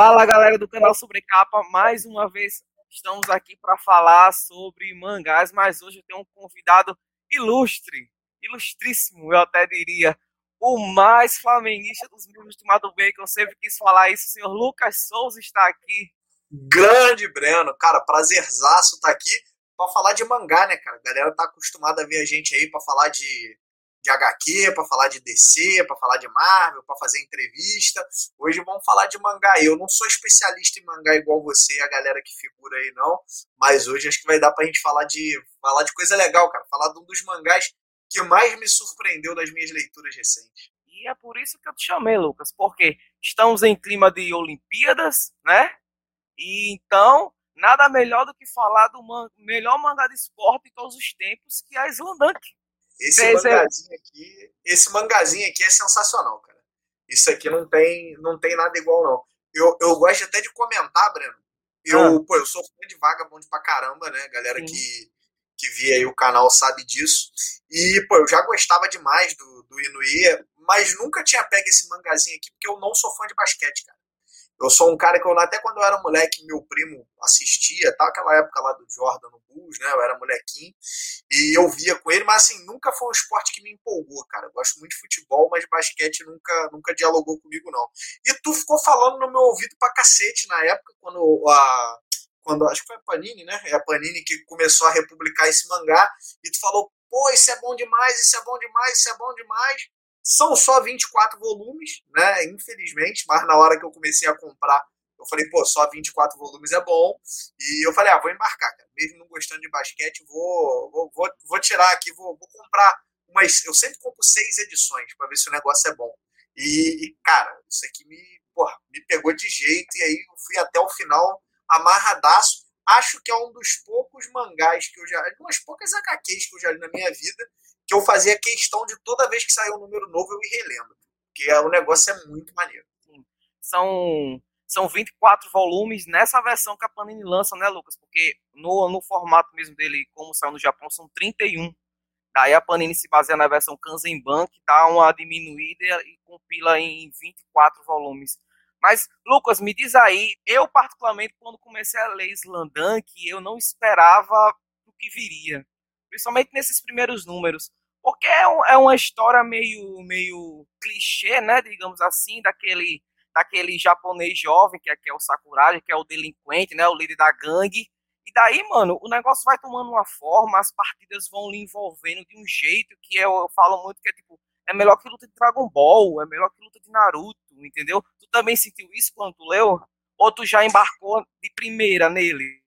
Fala galera do canal Sobre Capa, mais uma vez estamos aqui para falar sobre mangás, mas hoje eu tenho um convidado ilustre, ilustríssimo, eu até diria, o mais flamenguista dos membros do Mato Bem, que eu sempre quis falar isso, o senhor Lucas Souza está aqui. Grande Breno, cara, prazerzaço estar tá aqui para falar de mangá, né, cara? A galera tá acostumada a ver a gente aí para falar de de HQ, para falar de DC, para falar de Marvel, para fazer entrevista. Hoje vamos falar de mangá. Eu não sou especialista em mangá igual você e a galera que figura aí, não. Mas hoje acho que vai dar pra gente falar de, falar de coisa legal, cara. Falar de um dos mangás que mais me surpreendeu das minhas leituras recentes. E é por isso que eu te chamei, Lucas, porque estamos em clima de Olimpíadas, né? E então, nada melhor do que falar do man melhor mangá de esporte de todos os tempos, que é a. Esse Fez mangazinho aqui, esse mangazinho aqui é sensacional, cara. Isso aqui não tem, não tem nada igual, não. Eu, eu gosto até de comentar, Breno. Eu, ah. pô, eu sou fã de Vagabond pra caramba, né? Galera que, que via aí o canal sabe disso. E, pô, eu já gostava demais do, do Inuia, mas nunca tinha pego esse mangazinho aqui, porque eu não sou fã de basquete, cara. Eu sou um cara que eu, até quando eu era moleque, meu primo assistia, tá? Aquela época lá do Jordan no Bulls, né? Eu era molequinho e eu via com ele, mas assim, nunca foi um esporte que me empolgou, cara. Eu gosto muito de futebol, mas basquete nunca, nunca dialogou comigo, não. E tu ficou falando no meu ouvido pra cacete na época, quando a. Quando, acho que foi a Panini, né? É a Panini que começou a republicar esse mangá, e tu falou, pô, isso é bom demais, isso é bom demais, isso é bom demais. São só 24 volumes, né? Infelizmente, mas na hora que eu comecei a comprar, eu falei, pô, só 24 volumes é bom. E eu falei, ah, vou embarcar, cara. Mesmo não gostando de basquete, vou, vou, vou, vou tirar aqui, vou, vou comprar umas. Eu sempre compro seis edições para ver se o negócio é bom. E, e, cara, isso aqui me, porra, me pegou de jeito. E aí eu fui até o final amarradaço. Acho que é um dos poucos mangás que eu já. Umas poucas HQs que eu já li na minha vida que eu fazia questão de toda vez que sair um número novo eu ir relendo. Porque o negócio é muito maneiro. São, são 24 volumes nessa versão que a Panini lança, né, Lucas? Porque no, no formato mesmo dele, como saiu no Japão, são 31. Daí a Panini se baseia na versão Kanzenban, que dá uma diminuída e compila em 24 volumes. Mas, Lucas, me diz aí, eu particularmente, quando comecei a ler Slandan, que eu não esperava o que viria. Principalmente nesses primeiros números. Porque é, um, é uma história meio, meio clichê, né? Digamos assim, daquele, daquele japonês jovem, que é, que é o Sakuragi, que é o delinquente, né? O líder da gangue. E daí, mano, o negócio vai tomando uma forma, as partidas vão lhe envolvendo de um jeito que eu, eu falo muito que é tipo, é melhor que luta de Dragon Ball, é melhor que luta de Naruto, entendeu? Tu também sentiu isso quando tu leu? Ou tu já embarcou de primeira nele?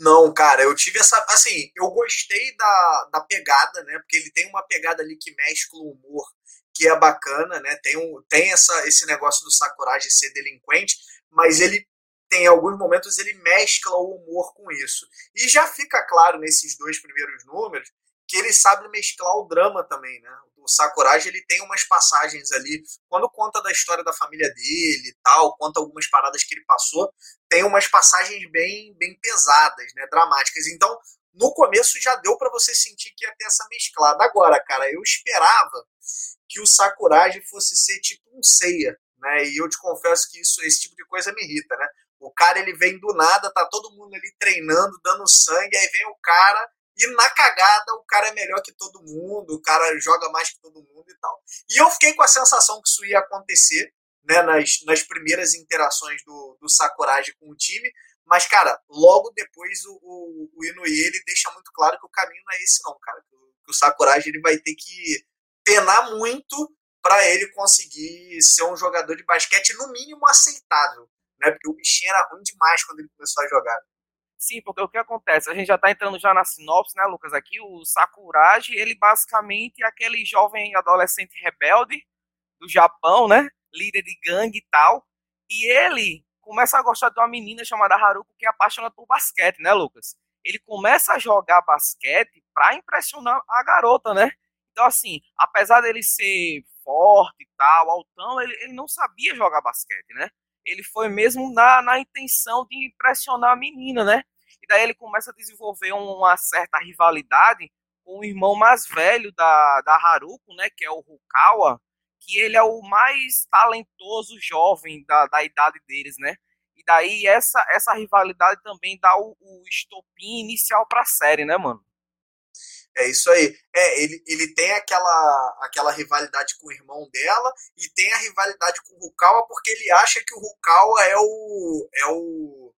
Não, cara, eu tive essa. Assim, eu gostei da, da pegada, né? Porque ele tem uma pegada ali que mescla o humor, que é bacana, né? Tem, um, tem essa, esse negócio do Sakuragi ser delinquente, mas ele tem alguns momentos ele mescla o humor com isso. E já fica claro nesses dois primeiros números que ele sabe mesclar o drama também, né? O Sakuragi ele tem umas passagens ali, quando conta da história da família dele e tal, conta algumas paradas que ele passou, tem umas passagens bem bem pesadas, né, dramáticas. Então, no começo já deu para você sentir que ia ter essa mesclada. Agora, cara, eu esperava que o Sakuragi fosse ser tipo um Seiya, né? E eu te confesso que isso esse tipo de coisa me irrita, né? O cara ele vem do nada, tá todo mundo ali treinando, dando sangue, aí vem o cara e na cagada o cara é melhor que todo mundo, o cara joga mais que todo mundo e tal. E eu fiquei com a sensação que isso ia acontecer né, nas, nas primeiras interações do, do Sakuragi com o time, mas, cara, logo depois o, o, o Inui ele deixa muito claro que o caminho não é esse não, cara. Que o, que o Sakuragi ele vai ter que penar muito para ele conseguir ser um jogador de basquete no mínimo aceitável, né? Porque o bichinho era ruim demais quando ele começou a jogar. Sim, porque o que acontece? A gente já está entrando já na sinopse, né, Lucas? Aqui, o Sakuragi, ele basicamente é aquele jovem adolescente rebelde do Japão, né? Líder de gangue e tal. E ele começa a gostar de uma menina chamada Haruko que é apaixonada por basquete, né, Lucas? Ele começa a jogar basquete para impressionar a garota, né? Então, assim, apesar dele ser forte e tal, altão, ele, ele não sabia jogar basquete, né? ele foi mesmo na, na intenção de impressionar a menina, né? E daí ele começa a desenvolver uma certa rivalidade com o irmão mais velho da, da Haruko, né? Que é o Rukawa, que ele é o mais talentoso jovem da, da idade deles, né? E daí essa, essa rivalidade também dá o, o estopim inicial para a série, né, mano? É isso aí. É, ele, ele tem aquela, aquela rivalidade com o irmão dela e tem a rivalidade com o Rukawa porque ele acha que o Rukawa é o, é o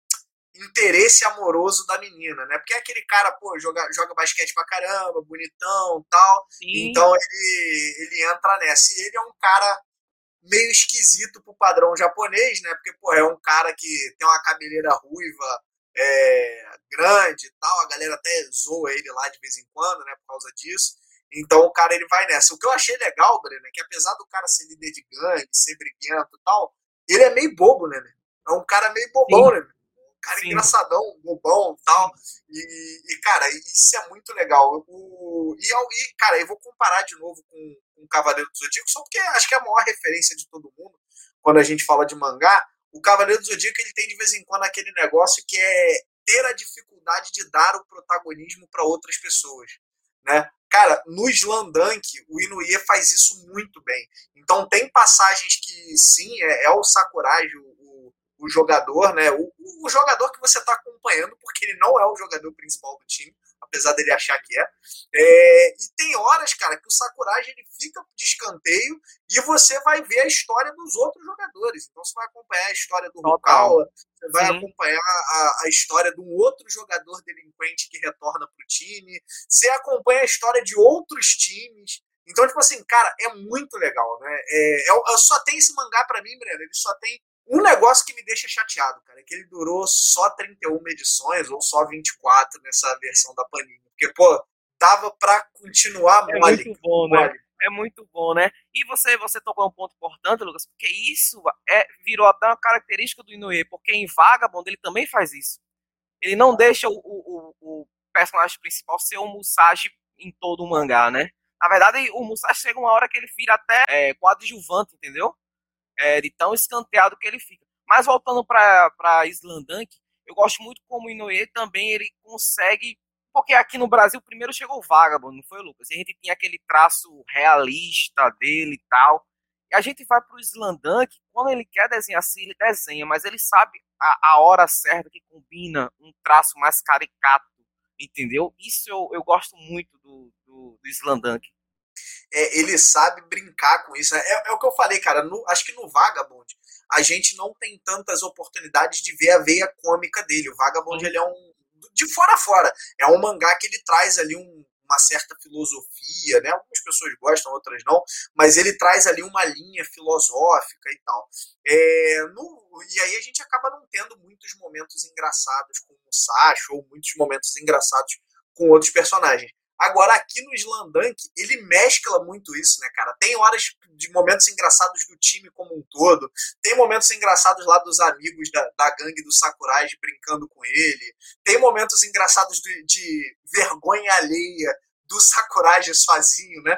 interesse amoroso da menina, né? Porque é aquele cara, pô, joga, joga basquete pra caramba, bonitão tal. Sim. Então ele, ele entra nessa. E ele é um cara meio esquisito pro padrão japonês, né? Porque, pô, é um cara que tem uma cabeleira ruiva, é, grande e tal, a galera até zoa ele lá de vez em quando, né, por causa disso. Então o cara ele vai nessa. O que eu achei legal, Breno, é que apesar do cara ser líder de gangue, ser briguento e tal, ele é meio bobo, né? É um cara meio bobão, Sim. né? Cara Sim. engraçadão, bobão e tal. E, e, cara, isso é muito legal. O, e, e, cara, eu vou comparar de novo com, com o Cavaleiro do Zodíaco, só porque acho que é a maior referência de todo mundo quando a gente fala de mangá o Cavaleiro do Zodíaco ele tem de vez em quando aquele negócio que é ter a dificuldade de dar o protagonismo para outras pessoas, né? Cara, no Slandunk, o Inuie faz isso muito bem. Então tem passagens que sim, é, é o Sakurai, o, o, jogador, né? O, o jogador que você está acompanhando, porque ele não é o jogador principal do time, apesar dele achar que é. é. e tem horas, cara, que o Sakuragi ele fica de escanteio e você vai ver a história dos outros jogadores. Então você vai acompanhar a história do Rukawa, você vai Sim. acompanhar a, a, história de um outro jogador delinquente que retorna pro time, você acompanha a história de outros times. Então, tipo assim, cara, é muito legal, né? É, eu, eu só tem esse mangá para mim, Breno, ele só tem um negócio que me deixa chateado, cara, é que ele durou só 31 edições ou só 24 nessa versão da Panini. Porque, pô, dava pra continuar é mole. Muito bom, né? mole. né? É muito bom, né? E você, você tocou um ponto importante, Lucas, porque isso é, virou até uma característica do Inoue, porque em Vagabond ele também faz isso. Ele não deixa o, o, o personagem principal ser um Musashi em todo o mangá, né? Na verdade, o Musashi chega uma hora que ele vira até é, coadjuvante, entendeu? É, de tão escanteado que ele fica. Mas voltando para Islandank, eu gosto muito como o Inoue também ele consegue. Porque aqui no Brasil primeiro chegou o Vagabond, não foi, Lucas? E a gente tinha aquele traço realista dele e tal. E a gente vai para o Islandank, quando ele quer desenhar assim, ele desenha, mas ele sabe a, a hora certa que combina um traço mais caricato, entendeu? Isso eu, eu gosto muito do, do, do Islandank é, ele sabe brincar com isso. Né? É, é, o que eu falei, cara. No, acho que no Vagabond a gente não tem tantas oportunidades de ver a veia cômica dele. O Vagabond ele é um. De fora a fora. É um mangá que ele traz ali um, uma certa filosofia, né? Algumas pessoas gostam, outras não, mas ele traz ali uma linha filosófica e tal. É, no, e aí a gente acaba não tendo muitos momentos engraçados com o Sacho, ou muitos momentos engraçados com outros personagens. Agora, aqui no Slandunk, ele mescla muito isso, né, cara? Tem horas de momentos engraçados do time como um todo, tem momentos engraçados lá dos amigos da, da gangue do Sakurai brincando com ele, tem momentos engraçados de, de vergonha alheia do Sakurai sozinho, né?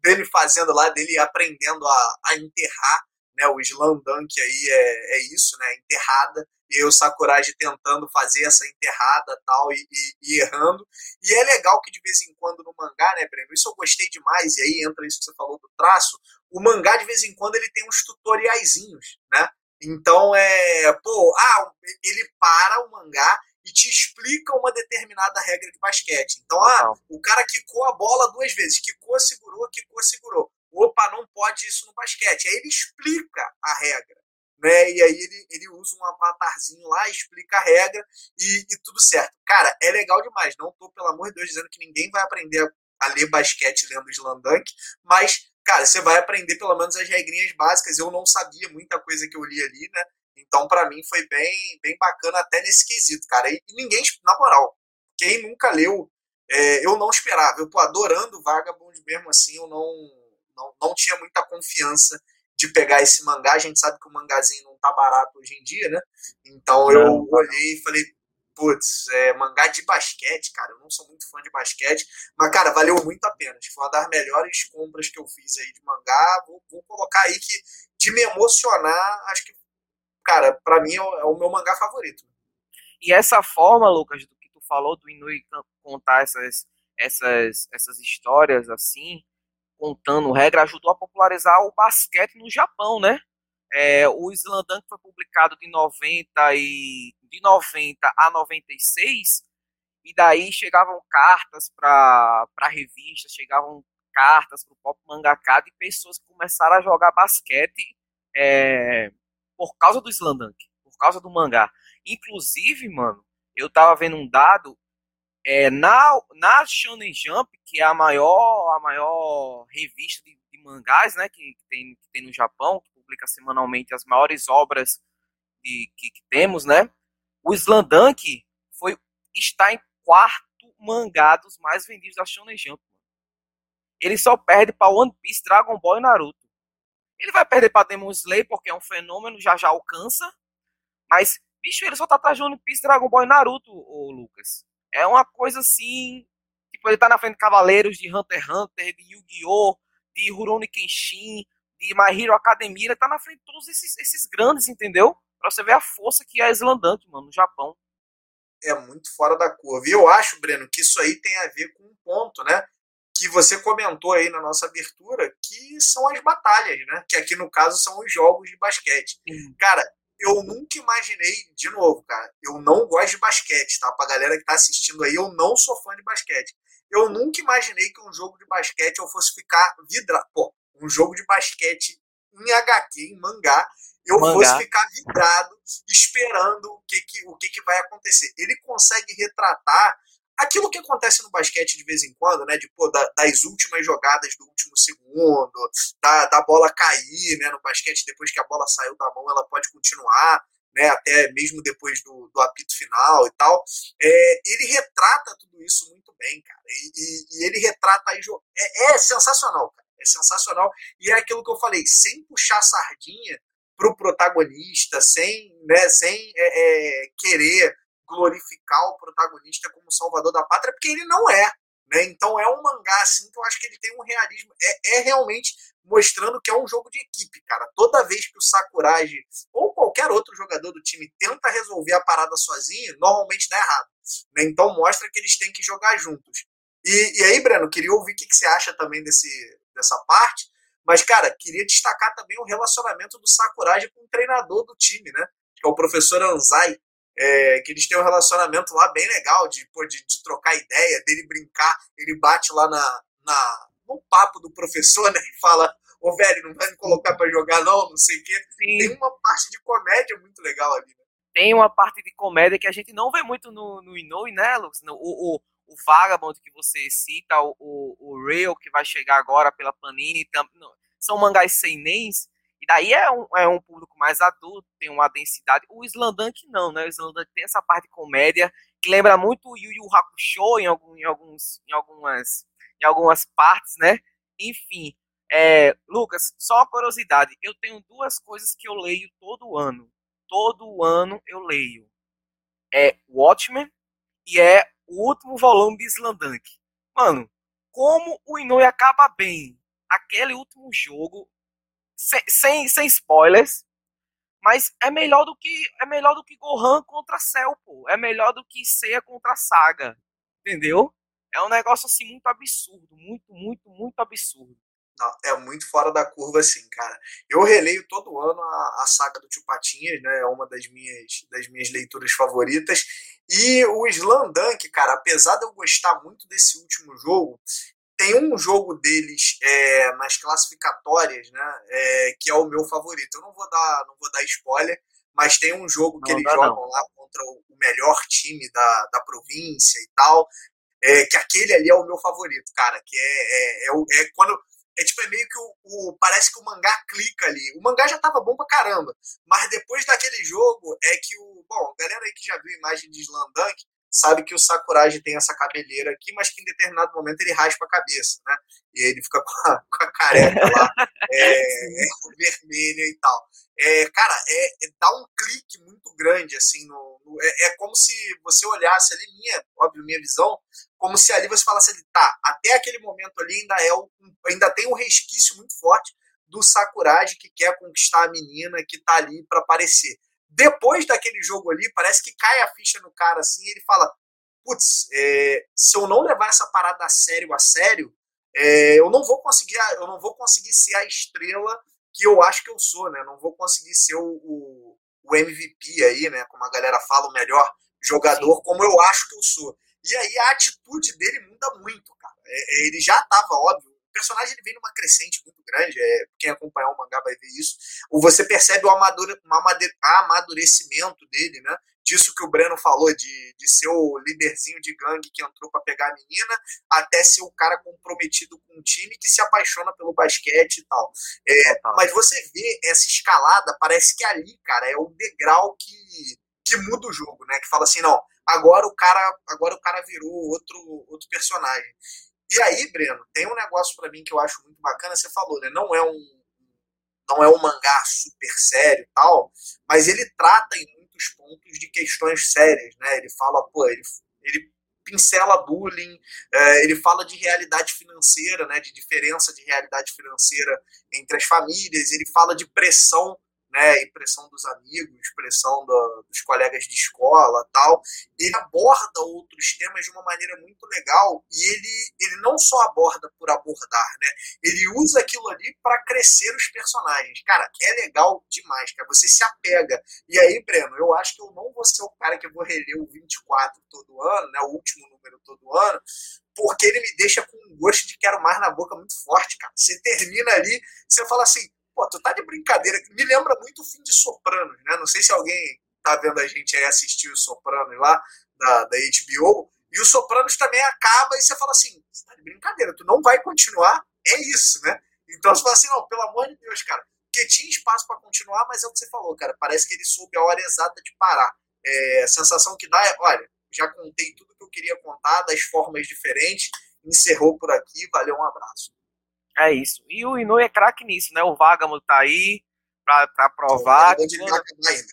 Dele fazendo lá, dele aprendendo a, a enterrar, né? O Slandunk aí é, é isso, né? Enterrada e o Sakuragi tentando fazer essa enterrada tal e, e, e, errando. E é legal que de vez em quando no mangá, né, Breno? Isso eu gostei demais, e aí entra isso que você falou do traço. O mangá, de vez em quando, ele tem uns tutoriaizinhos, né? Então é. Pô, ah, ele para o mangá e te explica uma determinada regra de basquete. Então, ah, o cara quicou a bola duas vezes, quicou, segurou, quicou, segurou. Opa, não pode isso no basquete. Aí ele explica a regra né? E aí ele, ele usa um avatarzinho lá, explica a regra e, e tudo certo. Cara, é legal demais. Não tô, pelo amor de Deus, dizendo que ninguém vai aprender a, ler basquete lendo Slandunk, mas, cara, você vai aprender pelo menos as regrinhas básicas. Eu não sabia muita coisa que eu li ali, né? Então, para mim, foi bem, bem bacana até nesse quesito, cara. E, e ninguém, na moral, quem nunca leu, é, eu não esperava. Eu tô adorando Vagabond mesmo assim, eu não, não tinha muita confiança de pegar esse mangá. A gente sabe que o mangazinho não tá barato hoje em dia, né? Então eu não. olhei e falei, putz, é, mangá de basquete, cara. Eu não sou muito fã de basquete, mas, cara, valeu muito a pena. Foi uma das melhores compras que eu fiz aí de mangá. Vou, vou colocar aí que, de me emocionar, acho que, cara, para mim é o, é o, meu mangá favorito. E essa forma, Lucas, do que tu falou do Inui contar essas, essas, essas histórias assim, contando regra, ajudou a popularizar o basquete no Japão, né? É, o Slam foi publicado de 90 e de 90 a 96 e daí chegavam cartas para revistas, chegavam cartas para o pop mangaka de pessoas que começaram a jogar basquete é, por causa do Slam por causa do mangá. Inclusive, mano, eu tava vendo um dado é, na, na Shonen Jump, que é a maior, a maior revista de, de mangás né, que, que, tem, que tem no Japão, que publica semanalmente as maiores obras de, que, que temos, né? O Slandunk foi, está em quarto mangá dos mais vendidos da Shonen Jump. Ele só perde para One Piece, Dragon Ball e Naruto. Ele vai perder para Demon Slayer porque é um fenômeno, já já alcança. Mas, bicho, ele só tá atrás de One Piece, Dragon Ball e Naruto, o Lucas. É uma coisa assim. Tipo, ele tá na frente de Cavaleiros, de Hunter x Hunter, de Yu-Gi-Oh!, de Rurouni Kenshin, de My Hero Academia. Ele tá na frente de todos esses, esses grandes, entendeu? Pra você ver a força que é a Slandunk, mano, no Japão é muito fora da curva. E eu acho, Breno, que isso aí tem a ver com um ponto, né? Que você comentou aí na nossa abertura, que são as batalhas, né? Que aqui no caso são os jogos de basquete. Sim. Cara, eu nunca imaginei, de novo, cara, eu não gosto de basquete, tá? Pra galera que tá assistindo aí, eu não sou fã de basquete. Eu nunca imaginei que um jogo de basquete eu fosse ficar vidrado. Pô, um jogo de basquete em HQ, em mangá, eu Mangá. fosse ficar vidrado esperando o que, que, o que, que vai acontecer. Ele consegue retratar aquilo que acontece no basquete de vez em quando, né? De, pô, da, das últimas jogadas do último segundo, da, da bola cair né, no basquete, depois que a bola saiu da mão, ela pode continuar. Né, até mesmo depois do, do apito final e tal, é, ele retrata tudo isso muito bem, cara. E, e, e ele retrata aí. É, é sensacional, cara. É sensacional. E é aquilo que eu falei, sem puxar sardinha para o protagonista, sem, né, sem é, é, querer glorificar o protagonista como salvador da pátria, porque ele não é. Né? Então é um mangá assim que eu acho que ele tem um realismo. É, é realmente mostrando que é um jogo de equipe, cara. Toda vez que o Sakuragi ou qualquer outro jogador do time tenta resolver a parada sozinho, normalmente dá errado. Né? Então mostra que eles têm que jogar juntos. E, e aí, Breno, queria ouvir o que, que você acha também desse, dessa parte. Mas, cara, queria destacar também o relacionamento do Sakuragi com o treinador do time, né? Que é o professor Anzai. É, que eles têm um relacionamento lá bem legal de, pô, de, de, trocar ideia, dele brincar. Ele bate lá na, na, no papo do professor, né? E fala: Ô, velho, não vai me colocar para jogar, não, não sei o quê. Sim. Tem uma parte de comédia muito legal ali, né? Tem uma parte de comédia que a gente não vê muito no, no Inoue, né, Lux? O, o, o Vagabond que você cita, o, o, o Real que vai chegar agora pela Panini, tam, não, são mangás seinens, e daí é um, é um público mais adulto, tem uma densidade. O Slandunk não, né? O Slandunk tem essa parte de comédia que lembra muito o Yu Yu Hakusho em, algum, em, alguns, em, algumas, em algumas partes, né? Enfim, é, Lucas, só uma curiosidade. Eu tenho duas coisas que eu leio todo ano. Todo ano eu leio. É Watchmen e é o último volume de Slandunk. Mano, como o Inoue acaba bem aquele último jogo, sem, sem, spoilers, mas é melhor do que é melhor do que Gohan contra Cell, pô. É melhor do que Seiya contra Saga. Entendeu? É um negócio assim muito absurdo, muito, muito, muito absurdo. Não, é muito fora da curva, assim, cara. Eu releio todo ano a, a saga do Tio Patinhas, né? É uma das minhas, das minhas leituras favoritas. E o Slam Dunk, cara, apesar de eu gostar muito desse último jogo, tem um jogo deles é, nas classificatórias, né? É, que é o meu favorito. Eu não vou dar, não vou dar spoiler, mas tem um jogo que não, eles jogam não. lá contra o melhor time da, da província e tal. É, que aquele ali é o meu favorito, cara. Que é, é, é, é quando é tipo, é meio que o, o, Parece que o mangá clica ali. O mangá já tava bom pra caramba. Mas depois daquele jogo é que o. Bom, galera aí que já viu imagem de Slandunk sabe que o Sakuragi tem essa cabeleira aqui, mas que em determinado momento ele raspa a cabeça, né? E ele fica com a, com a careca lá é, vermelha e tal. É, cara, é, é, dá um clique muito grande, assim, no, no é, é, como se você olhasse ali, minha, óbvio, minha visão, como se ali você falasse ali, tá, até aquele momento ali ainda, é um, ainda tem um resquício muito forte do Sakuragi que quer conquistar a menina que tá ali para aparecer. Depois daquele jogo ali, parece que cai a ficha no cara assim, ele fala: putz, é, se eu não levar essa parada a sério, a sério, é, eu não vou conseguir, eu não vou conseguir ser a estrela que eu acho que eu sou, né? Não vou conseguir ser o, o, o MVP aí, né? Como a galera fala, o melhor jogador, Sim. como eu acho que eu sou. E aí a atitude dele muda muito, cara. É, é ele já estava óbvio. O personagem ele vem numa crescente muito grande. É, quem acompanhar o mangá vai ver isso. Você percebe o amadurecimento dele, né? disso que o Breno falou, de, de ser o líderzinho de gangue que entrou para pegar a menina, até ser o cara comprometido com o time que se apaixona pelo basquete e tal. É, mas você vê essa escalada, parece que ali, cara, é o degrau que, que muda o jogo, né? Que fala assim, não, agora o cara, agora o cara virou outro, outro personagem. E aí, Breno, tem um negócio para mim que eu acho muito bacana, você falou, né? Não é um não é um mangá super sério e tal, mas ele trata em muitos pontos de questões sérias, né? Ele fala, pô, ele, ele pincela bullying, é, ele fala de realidade financeira, né? De diferença de realidade financeira entre as famílias, ele fala de pressão né, pressão dos amigos, pressão do, dos colegas de escola tal. Ele aborda outros temas de uma maneira muito legal e ele, ele não só aborda por abordar, né? Ele usa aquilo ali para crescer os personagens. Cara, é legal demais, cara. Você se apega. E aí, Breno, eu acho que eu não vou ser o cara que vou reler o 24 todo ano, né? O último número todo ano, porque ele me deixa com um gosto de quero mais na boca muito forte, cara. Você termina ali, você fala assim, Pô, tu tá de brincadeira. Me lembra muito o fim de Sopranos, né? Não sei se alguém tá vendo a gente aí assistir o Sopranos lá, da, da HBO. E o Sopranos também acaba e você fala assim: você tá de brincadeira, tu não vai continuar, é isso, né? Então você fala assim: não, pelo amor de Deus, cara. Porque tinha espaço para continuar, mas é o que você falou, cara. Parece que ele soube a hora exata de parar. É, a sensação que dá é: olha, já contei tudo que eu queria contar, das formas diferentes, encerrou por aqui, valeu, um abraço. É isso. E o Inoue é craque nisso, né? O Vagamo tá aí pra, pra provar. O que, quando...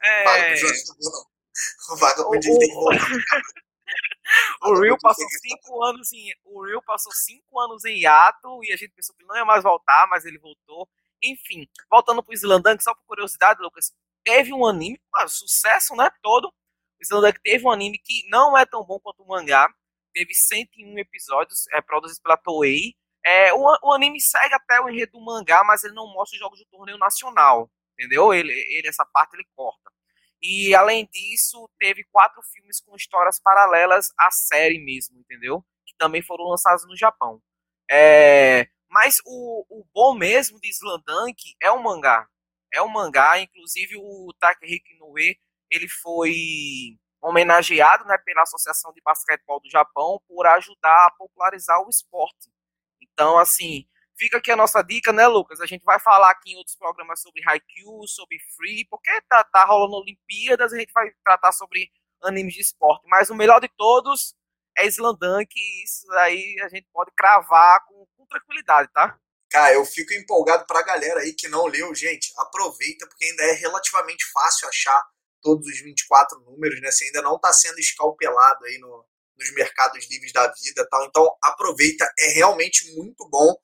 é... O Vagamo de o, o Rio passou cinco anos em o Rio passou cinco anos em hiato e a gente pensou que não ia mais voltar, mas ele voltou. Enfim, voltando pro Slandunk, só por curiosidade, Lucas, teve um anime, um sucesso, né, todo. O Slandunk teve um anime que não é tão bom quanto o mangá, teve 101 episódios, é produzido pela Toei, é, o, o, anime segue até o enredo do mangá, mas ele não mostra os jogos do torneio nacional, entendeu? Ele, ele essa parte ele corta. E além disso, teve quatro filmes com histórias paralelas à série mesmo, entendeu? Que também foram lançados no Japão. É, mas o, o bom mesmo de Slandunk é o mangá. É o mangá, inclusive o Takehiko Inoue, ele foi homenageado né, pela Associação de Basquetebol do Japão por ajudar a popularizar o esporte então, assim, fica aqui a nossa dica, né, Lucas? A gente vai falar aqui em outros programas sobre Haikyuu, sobre Free, porque tá, tá rolando Olimpíadas, a gente vai tratar sobre animes de esporte. Mas o melhor de todos é Slandunk, e isso aí a gente pode cravar com, com tranquilidade, tá? Cara, eu fico empolgado pra galera aí que não leu, gente, aproveita, porque ainda é relativamente fácil achar todos os 24 números, né? Você ainda não tá sendo escalpelado aí no, nos mercados livres da vida tal. Então aproveita, é realmente muito bom.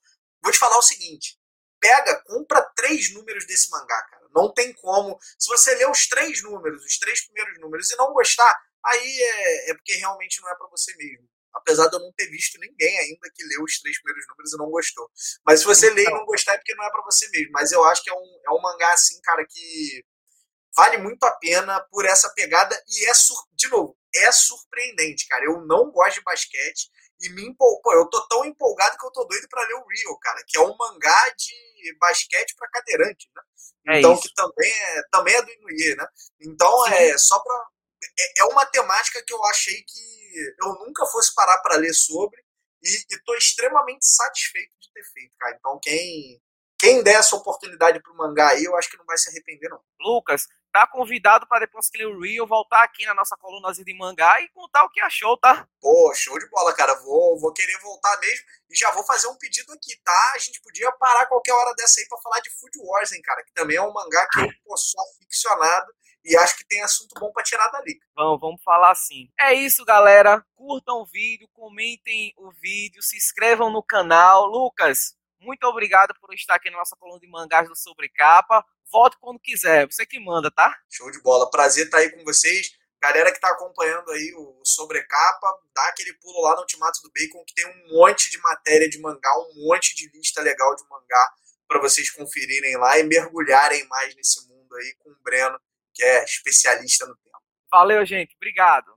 Vou te falar o seguinte: pega, compra três números desse mangá, cara. Não tem como. Se você ler os três números, os três primeiros números, e não gostar, aí é, é porque realmente não é para você mesmo. Apesar de eu não ter visto ninguém ainda que leu os três primeiros números e não gostou. Mas se você ler e não gostar, é porque não é para você mesmo. Mas eu acho que é um, é um mangá, assim, cara, que vale muito a pena por essa pegada. E é, de novo, é surpreendente, cara. Eu não gosto de basquete e me empolgou. Eu tô tão empolgado que eu tô doido para ler o Rio, cara, que é um mangá de basquete para cadeirante, né? É então, isso. que também é, também é do Inuie, né? Então, Sim. é só pra. É, é, uma temática que eu achei que eu nunca fosse parar para ler sobre e, e tô extremamente satisfeito de ter feito, cara. Então, quem. Quem der essa oportunidade pro mangá aí, eu acho que não vai se arrepender, não. Lucas, tá convidado para depois que o Rio voltar aqui na nossa coluna de mangá e contar o que achou, tá? Pô, show de bola, cara. Vou, vou querer voltar mesmo e já vou fazer um pedido aqui, tá? A gente podia parar qualquer hora dessa aí para falar de Food Wars, hein, cara? Que também é um mangá que eu pô, sou aficionado e acho que tem assunto bom para tirar dali. Vamos, vamos falar assim. É isso, galera. Curtam o vídeo, comentem o vídeo, se inscrevam no canal. Lucas, muito obrigado por estar aqui na nossa coluna de mangás do Sobrecapa. Volte quando quiser, você que manda, tá? Show de bola. Prazer estar aí com vocês. Galera que tá acompanhando aí o Sobrecapa, dá aquele pulo lá no Ultimato do Bacon, que tem um monte de matéria de mangá, um monte de lista legal de mangá para vocês conferirem lá e mergulharem mais nesse mundo aí com o Breno, que é especialista no tema. Valeu, gente. Obrigado.